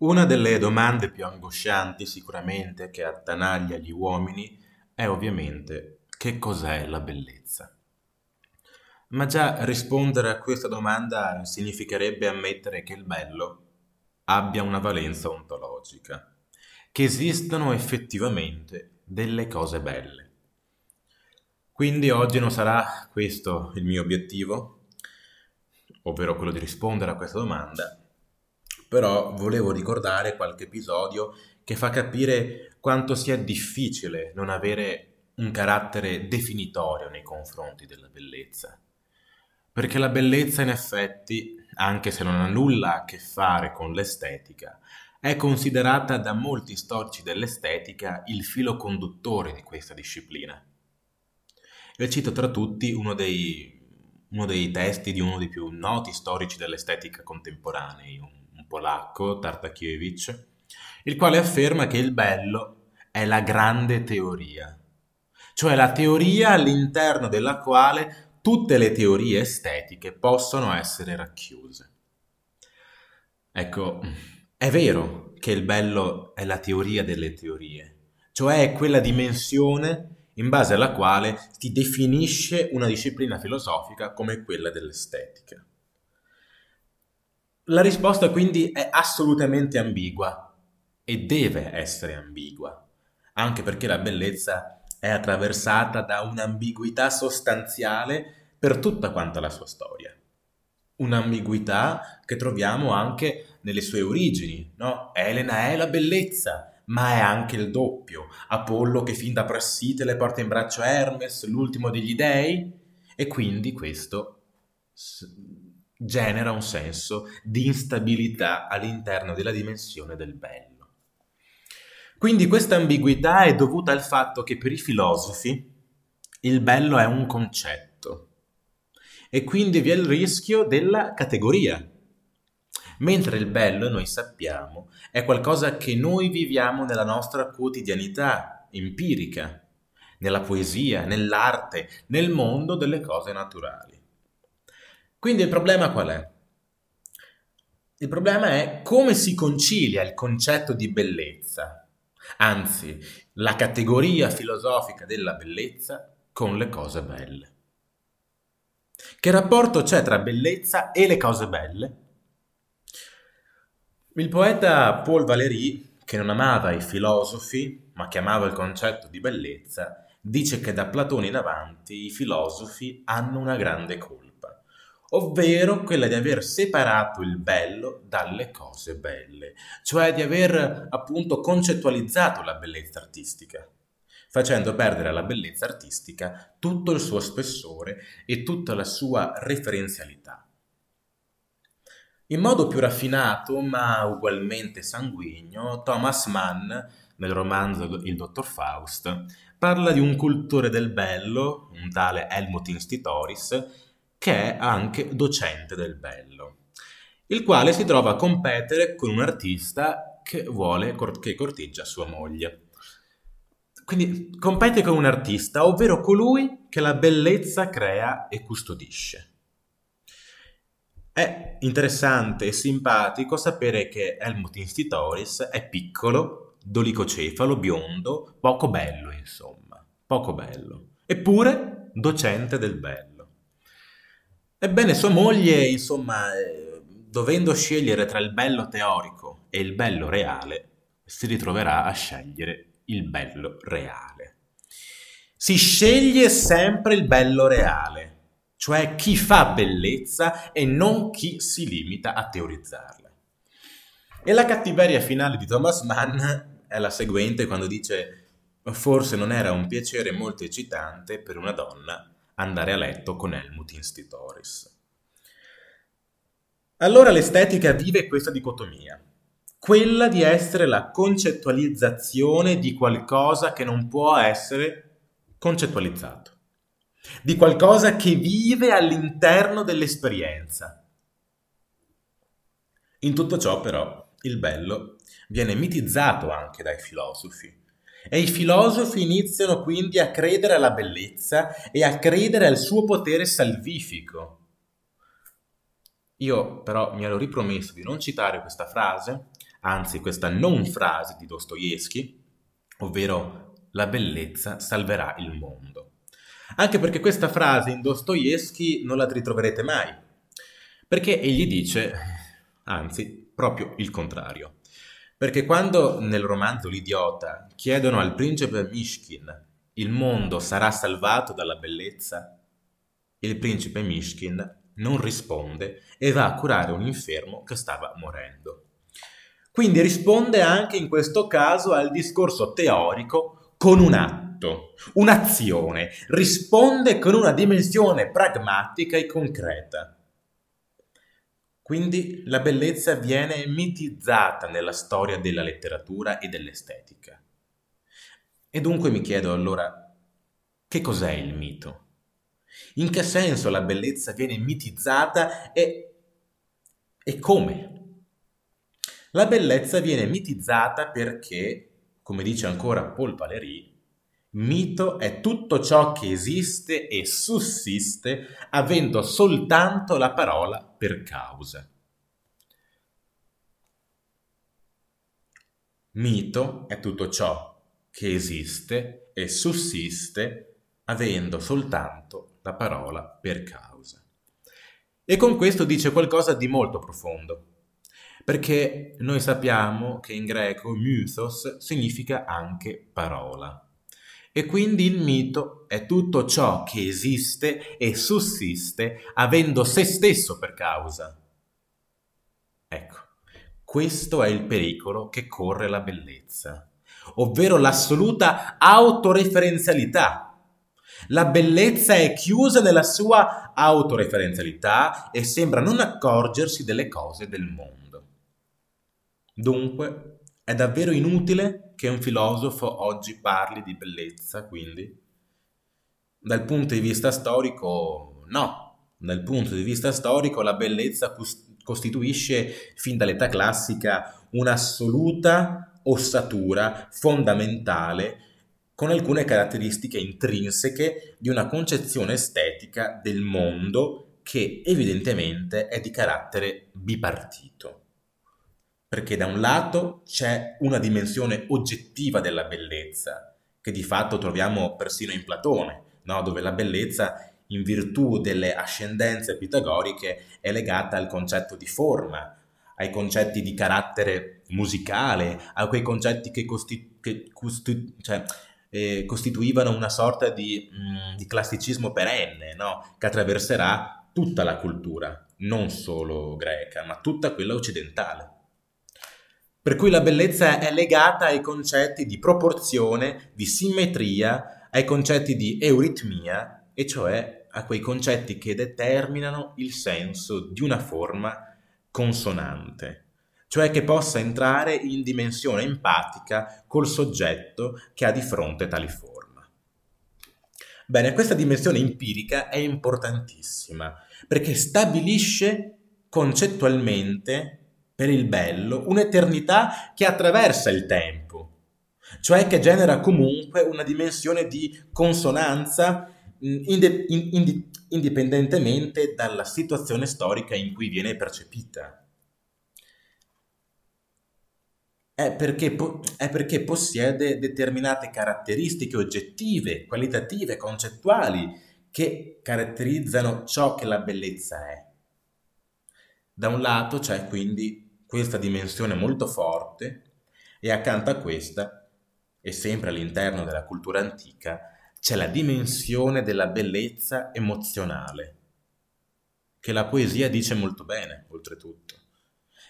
Una delle domande più angoscianti sicuramente che attanaglia gli uomini è ovviamente che cos'è la bellezza? Ma già rispondere a questa domanda significherebbe ammettere che il bello abbia una valenza ontologica, che esistono effettivamente delle cose belle. Quindi oggi non sarà questo il mio obiettivo, ovvero quello di rispondere a questa domanda, però volevo ricordare qualche episodio che fa capire quanto sia difficile non avere un carattere definitorio nei confronti della bellezza. Perché la bellezza in effetti, anche se non ha nulla a che fare con l'estetica, è considerata da molti storici dell'estetica il filo conduttore di questa disciplina. E cito tra tutti uno dei, uno dei testi di uno dei più noti storici dell'estetica contemporanei, un polacco, Tartakiewicz, il quale afferma che il bello è la grande teoria, cioè la teoria all'interno della quale tutte le teorie estetiche possono essere racchiuse. Ecco, è vero che il bello è la teoria delle teorie, cioè quella dimensione in base alla quale si definisce una disciplina filosofica come quella dell'estetica. La risposta quindi è assolutamente ambigua e deve essere ambigua, anche perché la bellezza è attraversata da un'ambiguità sostanziale per tutta quanta la sua storia. Un'ambiguità che troviamo anche nelle sue origini, no? Elena è la bellezza, ma è anche il doppio. Apollo che fin da Prassite le porta in braccio Hermes, l'ultimo degli dei, e quindi questo genera un senso di instabilità all'interno della dimensione del bello. Quindi questa ambiguità è dovuta al fatto che per i filosofi il bello è un concetto e quindi vi è il rischio della categoria, mentre il bello, noi sappiamo, è qualcosa che noi viviamo nella nostra quotidianità empirica, nella poesia, nell'arte, nel mondo delle cose naturali. Quindi il problema qual è? Il problema è come si concilia il concetto di bellezza, anzi la categoria filosofica della bellezza con le cose belle. Che rapporto c'è tra bellezza e le cose belle? Il poeta Paul Valéry, che non amava i filosofi, ma che amava il concetto di bellezza, dice che da Platone in avanti i filosofi hanno una grande colpa ovvero quella di aver separato il bello dalle cose belle, cioè di aver appunto concettualizzato la bellezza artistica, facendo perdere alla bellezza artistica tutto il suo spessore e tutta la sua referenzialità. In modo più raffinato, ma ugualmente sanguigno, Thomas Mann, nel romanzo Il dottor Faust, parla di un cultore del bello, un tale Helmut Institoris, che è anche docente del bello, il quale si trova a competere con un artista che vuole che corteggia sua moglie. Quindi compete con un artista, ovvero colui che la bellezza crea e custodisce. È interessante e simpatico sapere che Helmut Institoris è piccolo, dolicocefalo, biondo, poco bello, insomma, poco bello. Eppure docente del bello. Ebbene, sua moglie, insomma, eh, dovendo scegliere tra il bello teorico e il bello reale, si ritroverà a scegliere il bello reale. Si sceglie sempre il bello reale, cioè chi fa bellezza e non chi si limita a teorizzarla. E la cattiveria finale di Thomas Mann è la seguente quando dice forse non era un piacere molto eccitante per una donna andare a letto con Helmut Institoris. Allora l'estetica vive questa dicotomia, quella di essere la concettualizzazione di qualcosa che non può essere concettualizzato, di qualcosa che vive all'interno dell'esperienza. In tutto ciò però il bello viene mitizzato anche dai filosofi, e i filosofi iniziano quindi a credere alla bellezza e a credere al suo potere salvifico. Io però mi ero ripromesso di non citare questa frase, anzi questa non frase di Dostoevsky, ovvero la bellezza salverà il mondo. Anche perché questa frase in Dostoevsky non la ritroverete mai, perché egli dice, anzi, proprio il contrario. Perché quando nel romanzo L'idiota chiedono al principe Mishkin il mondo sarà salvato dalla bellezza, il principe Mishkin non risponde e va a curare un infermo che stava morendo. Quindi risponde anche in questo caso al discorso teorico con un atto, un'azione, risponde con una dimensione pragmatica e concreta. Quindi la bellezza viene mitizzata nella storia della letteratura e dell'estetica. E dunque mi chiedo allora, che cos'è il mito? In che senso la bellezza viene mitizzata e, e come? La bellezza viene mitizzata perché, come dice ancora Paul Valéry, mito è tutto ciò che esiste e sussiste avendo soltanto la parola per causa. Mito è tutto ciò che esiste e sussiste avendo soltanto la parola per causa. E con questo dice qualcosa di molto profondo, perché noi sappiamo che in greco mythos significa anche parola. E quindi il mito è tutto ciò che esiste e sussiste avendo se stesso per causa. Ecco, questo è il pericolo che corre la bellezza, ovvero l'assoluta autoreferenzialità la bellezza è chiusa nella sua autoreferenzialità e sembra non accorgersi delle cose del mondo. Dunque, è davvero inutile che un filosofo oggi parli di bellezza, quindi? Dal punto di vista storico, no. Dal punto di vista storico la bellezza costituisce fin dall'età classica un'assoluta ossatura fondamentale con alcune caratteristiche intrinseche di una concezione estetica del mondo che evidentemente è di carattere bipartito. Perché da un lato c'è una dimensione oggettiva della bellezza, che di fatto troviamo persino in Platone, no? dove la bellezza, in virtù delle ascendenze pitagoriche, è legata al concetto di forma, ai concetti di carattere musicale, a quei concetti che, costi- che costi- cioè, eh, costituivano una sorta di, mh, mm, di classicismo perenne, no? che attraverserà tutta la cultura, non solo greca, ma tutta quella occidentale. Per cui la bellezza è legata ai concetti di proporzione, di simmetria, ai concetti di euritmia, e cioè a quei concetti che determinano il senso di una forma consonante cioè che possa entrare in dimensione empatica col soggetto che ha di fronte tali forma. Bene, questa dimensione empirica è importantissima perché stabilisce concettualmente per il bello un'eternità che attraversa il tempo, cioè che genera comunque una dimensione di consonanza mm, inde- ind- indipendentemente dalla situazione storica in cui viene percepita. è perché, po- è perché possiede determinate caratteristiche oggettive, qualitative, concettuali che caratterizzano ciò che la bellezza è. Da un lato c'è quindi questa dimensione molto forte e accanto a questa, e sempre all'interno della cultura antica, c'è la dimensione della bellezza emozionale, che la poesia dice molto bene, oltretutto.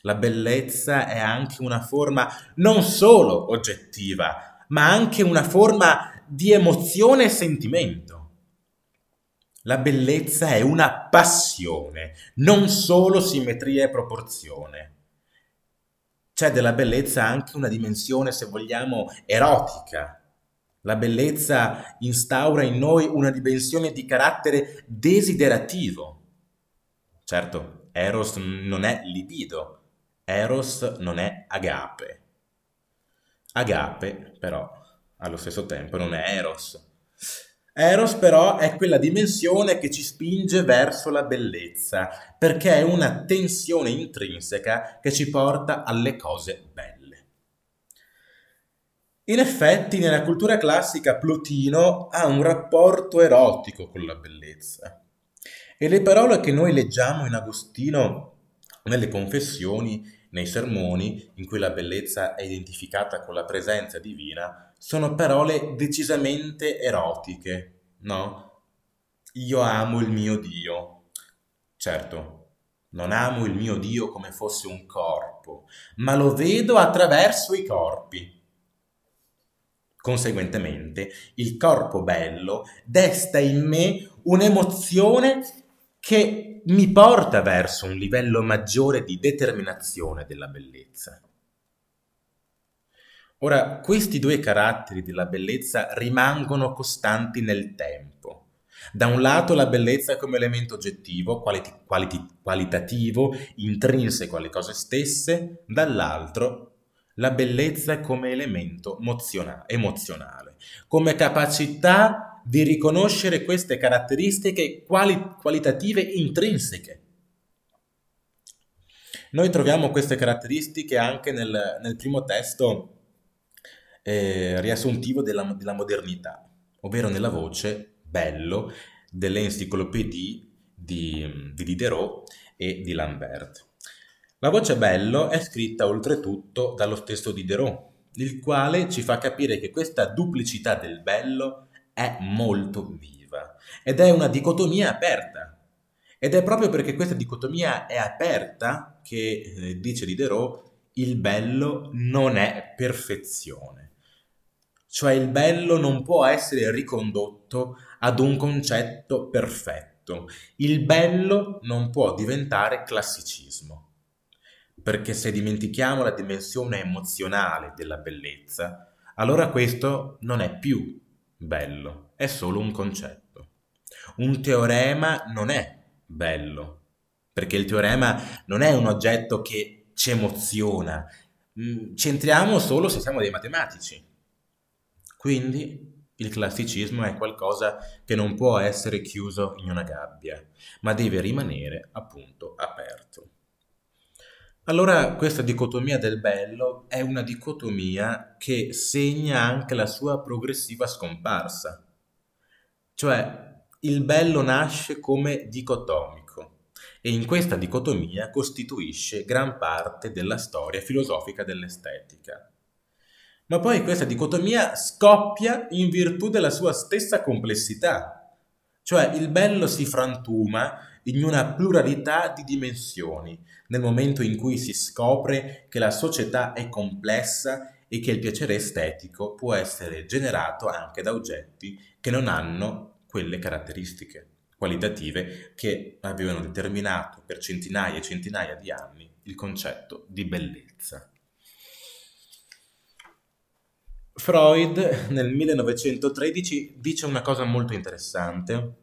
La bellezza è anche una forma non solo oggettiva, ma anche una forma di emozione e sentimento. La bellezza è una passione, non solo simmetria e proporzione. C'è della bellezza anche una dimensione, se vogliamo, erotica. La bellezza instaura in noi una dimensione di carattere desiderativo. Certo, Eros non è libido, Eros non è agape. Agape, però, allo stesso tempo non è Eros. Eros però è quella dimensione che ci spinge verso la bellezza, perché è una tensione intrinseca che ci porta alle cose belle. In effetti, nella cultura classica Plotino ha un rapporto erotico con la bellezza. E le parole che noi leggiamo in Agostino nelle confessioni, nei sermoni, in cui la bellezza è identificata con la presenza divina, sono parole decisamente erotiche, no? Io amo il mio Dio. Certo, non amo il mio Dio come fosse un corpo, ma lo vedo attraverso i corpi. Conseguentemente, il corpo bello desta in me un'emozione che mi porta verso un livello maggiore di determinazione della bellezza. Ora, questi due caratteri della bellezza rimangono costanti nel tempo. Da un lato la bellezza come elemento oggettivo, qualiti- qualiti- qualitativo, intrinseco alle cose stesse, dall'altro la bellezza come elemento emozionale, come capacità di riconoscere queste caratteristiche quali- qualitative intrinseche. Noi troviamo queste caratteristiche anche nel, nel primo testo eh, riassuntivo della, della, modernità, ovvero nella voce bello delle enciclopedie di, di Diderot e di Lambert. La voce bello è scritta oltretutto dallo stesso Diderot, il quale ci fa capire che questa duplicità del bello è molto viva ed è una dicotomia aperta. Ed è proprio perché questa dicotomia è aperta che, eh, dice Diderot, il bello non è perfezione. Cioè il bello non può essere ricondotto ad un concetto perfetto. Il bello non può diventare classicismo perché se dimentichiamo la dimensione emozionale della bellezza, allora questo non è più bello, è solo un concetto. Un teorema non è bello, perché il teorema non è un oggetto che ci emoziona, mm, centriamo solo se siamo dei matematici. Quindi il classicismo è qualcosa che non può essere chiuso in una gabbia, ma deve rimanere appunto aperto. Allora questa dicotomia del bello è una dicotomia che segna anche la sua progressiva scomparsa. Cioè il bello nasce come dicotomico e in questa dicotomia costituisce gran parte della storia filosofica dell'estetica. Ma poi questa dicotomia scoppia in virtù della sua stessa complessità, cioè il bello si frantuma in una pluralità di dimensioni, nel momento in cui si scopre che la società è complessa e che il piacere estetico può essere generato anche da oggetti che non hanno quelle caratteristiche qualitative che avevano determinato per centinaia e centinaia di anni il concetto di bellezza. Freud nel 1913 dice una cosa molto interessante,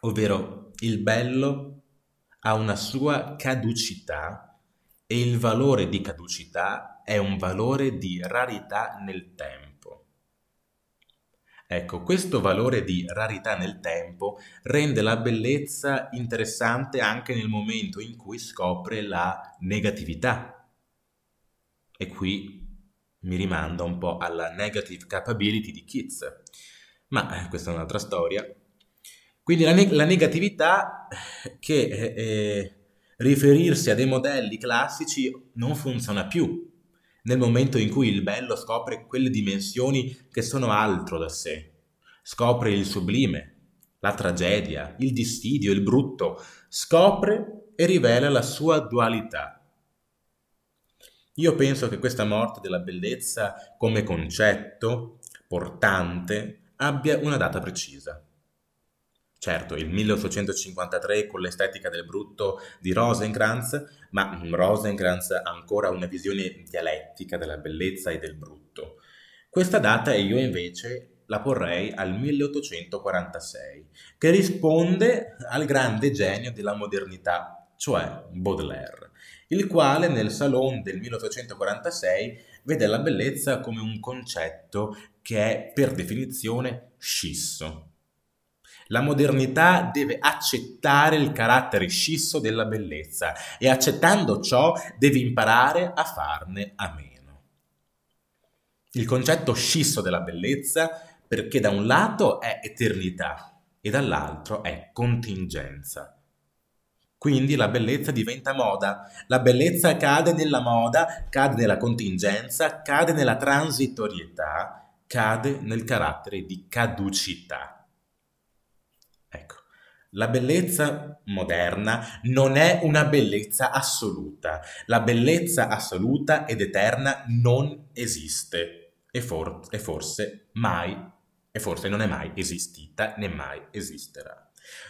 ovvero il bello ha una sua caducità e il valore di caducità è un valore di rarità nel tempo. Ecco, questo valore di rarità nel tempo rende la bellezza interessante anche nel momento in cui scopre la negatività. E qui mi rimanda un po' alla negative capability di Keats. Ma eh, questa è un'altra storia. Quindi la, ne- la negatività che eh, eh, riferirsi a dei modelli classici non funziona più nel momento in cui il bello scopre quelle dimensioni che sono altro da sé, scopre il sublime, la tragedia, il dissidio, il brutto, scopre e rivela la sua dualità. Io penso che questa morte della bellezza come concetto portante abbia una data precisa. Certo, il 1853 con l'estetica del brutto di Rosencrantz, ma Rosencrantz ha ancora una visione dialettica della bellezza e del brutto. Questa data io invece la porrei al 1846, che risponde al grande genio della modernità, cioè Baudelaire, il quale nel Salon del 1846 vede la bellezza come un concetto che è per definizione scisso La modernità deve accettare il carattere scisso della bellezza e accettando ciò deve imparare a farne a meno. Il concetto scisso della bellezza perché da un lato è eternità e dall'altro è contingenza. Quindi la bellezza diventa moda, la bellezza cade nella moda, cade nella contingenza, cade nella transitorietà, cade nel carattere di caducità. La bellezza moderna non è una bellezza assoluta. La bellezza assoluta ed eterna non esiste e, for- e forse mai, e forse non è mai esistita né mai esisterà.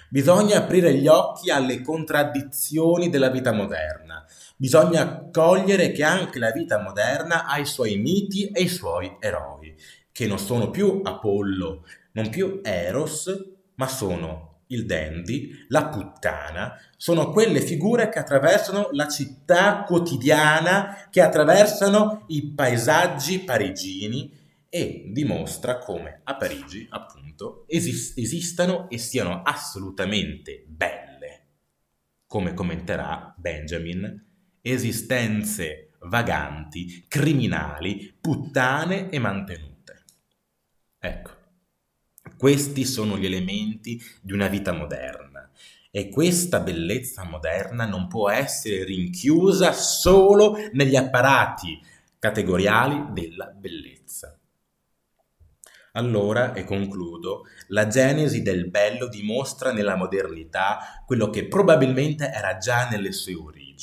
Bisogna aprire gli occhi alle contraddizioni della vita moderna. Bisogna cogliere che anche la vita moderna ha i suoi miti e i suoi eroi, che non sono più Apollo, non più Eros, ma sono il dandy, la puttana, sono quelle figure che attraversano la città quotidiana, che attraversano i paesaggi parigini e dimostra come a Parigi, appunto, esist- esistano e siano assolutamente belle, come commenterà Benjamin, esistenze vaganti, criminali, puttane e mantenute. Ecco. Questi sono gli elementi di una vita moderna e questa bellezza moderna non può essere rinchiusa solo negli apparati categoriali della bellezza. Allora, e concludo, la genesi del bello dimostra nella modernità quello che probabilmente era già nelle sue origini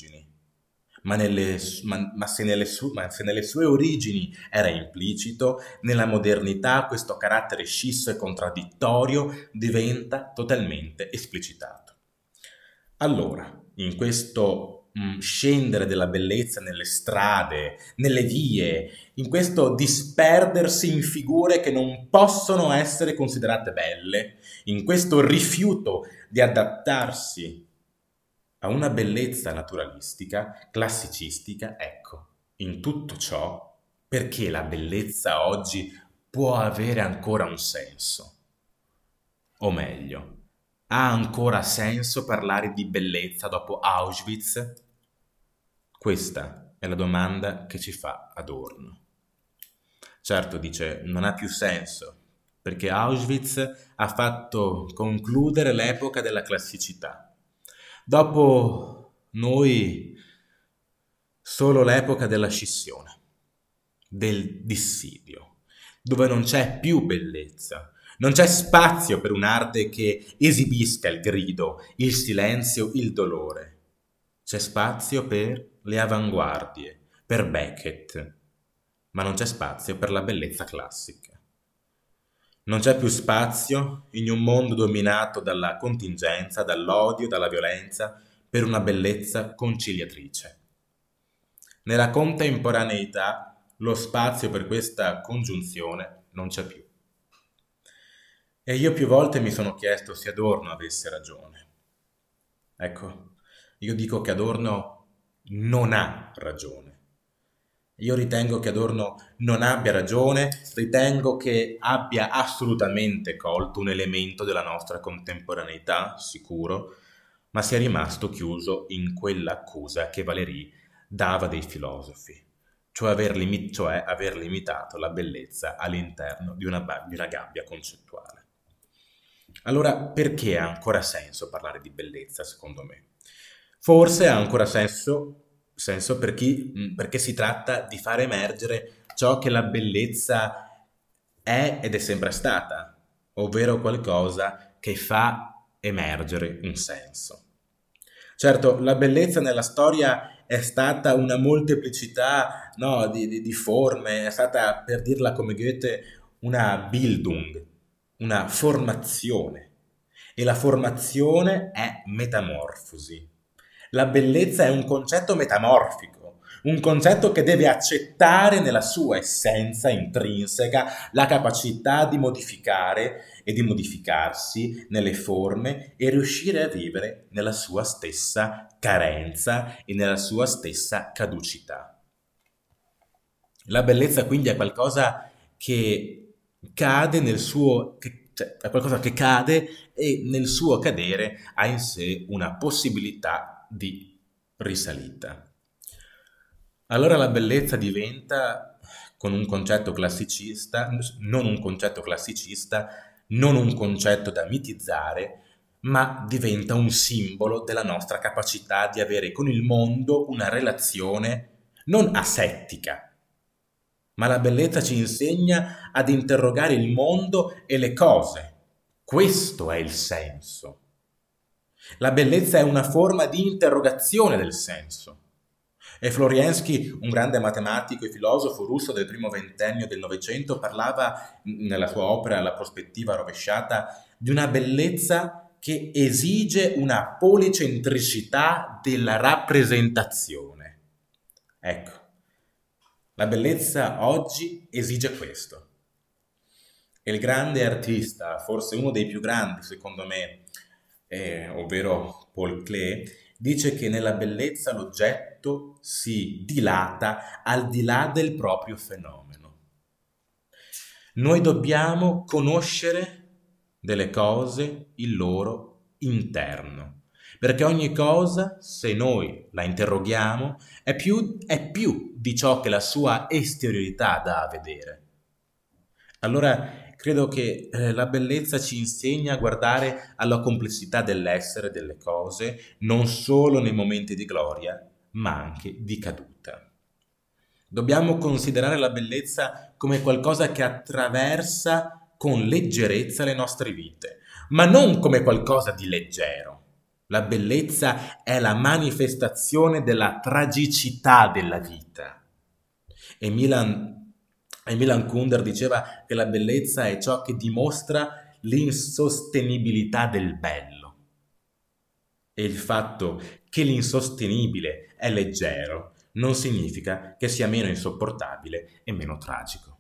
ma, nelle, ma, ma, se su, ma, se nelle, sue origini era implicito, nella modernità questo carattere scisso e contraddittorio diventa totalmente esplicitato. Allora, in questo mm, scendere della bellezza nelle strade, nelle vie, in questo disperdersi in figure che non possono essere considerate belle, in questo rifiuto di adattarsi a una bellezza naturalistica, classicistica, ecco, in tutto ciò, perché la bellezza oggi può avere ancora un senso? O meglio, ha ancora senso parlare di bellezza dopo Auschwitz? Questa è la domanda che ci fa Adorno. Certo, dice, non ha più senso, perché Auschwitz ha fatto concludere l'epoca della classicità Dopo noi solo l'epoca della scissione, del dissidio, dove non c'è più bellezza, non c'è spazio per un'arte che esibisca il grido, il silenzio, il dolore. C'è spazio per le avanguardie, per Beckett, ma non c'è spazio per la bellezza classica. Non c'è più spazio in un mondo dominato dalla contingenza, dall'odio, dalla violenza, per una bellezza conciliatrice. Nella contemporaneità lo spazio per questa congiunzione non c'è più. E io più volte mi sono chiesto se Adorno avesse ragione. Ecco, io dico che Adorno non ha ragione. Io ritengo che Adorno non abbia ragione, ritengo che abbia assolutamente colto un elemento della nostra contemporaneità, sicuro, ma sia rimasto chiuso in quell'accusa che Valéry dava dei filosofi, cioè aver, lim- cioè aver limitato la bellezza all'interno di una, ba- di una gabbia concettuale. Allora, perché ha ancora senso parlare di bellezza, secondo me? Forse ha ancora senso senso per chi, mm, perché si tratta di far emergere ciò che la bellezza è ed è sempre stata, ovvero qualcosa che fa emergere un senso. Certo, la bellezza nella storia è stata una molteplicità no, di, di, di, forme, è stata, per dirla come Goethe, una Bildung, una formazione. E la formazione è metamorfosi. La bellezza è un concetto metamorfico, un concetto che deve accettare nella sua essenza intrinseca la capacità di modificare e di modificarsi nelle forme e riuscire a vivere nella sua stessa carenza e nella sua stessa caducità. La bellezza quindi è qualcosa che cade nel suo, che cioè, è qualcosa che cade e nel suo cadere ha in sé una possibilità di risalita. Allora la bellezza diventa, con un concetto classicista, non un concetto classicista, non un concetto da mitizzare, ma diventa un simbolo della nostra capacità di avere con il mondo una relazione non asettica, ma la bellezza ci insegna ad interrogare il mondo e le cose. Questo è il senso. La bellezza è una forma di interrogazione del senso. E Floriensky, un grande matematico e filosofo russo del primo ventennio del Novecento, parlava nella sua opera La prospettiva rovesciata di una bellezza che esige una policentricità della rappresentazione. Ecco, la bellezza oggi esige questo. E il grande artista, forse uno dei più grandi secondo me, eh, ovvero Paul Klee, dice che nella bellezza l'oggetto si dilata al di là del proprio fenomeno. Noi dobbiamo conoscere delle cose il loro interno. Perché ogni cosa, se noi la interroghiamo, è più, è più di ciò che la sua esteriorità dà a vedere. Allora credo che eh, la bellezza ci insegna a guardare alla complessità dell'essere delle cose, non solo nei momenti di gloria, ma anche di caduta. Dobbiamo considerare la bellezza come qualcosa che attraversa con leggerezza le nostre vite, ma non come qualcosa di leggero. La bellezza è la manifestazione della tragicità della vita. E Milan, e Milan Kunder diceva che la bellezza è ciò che dimostra l'insostenibilità del bello. E il fatto che l'insostenibile è leggero non significa che sia meno insopportabile e meno tragico.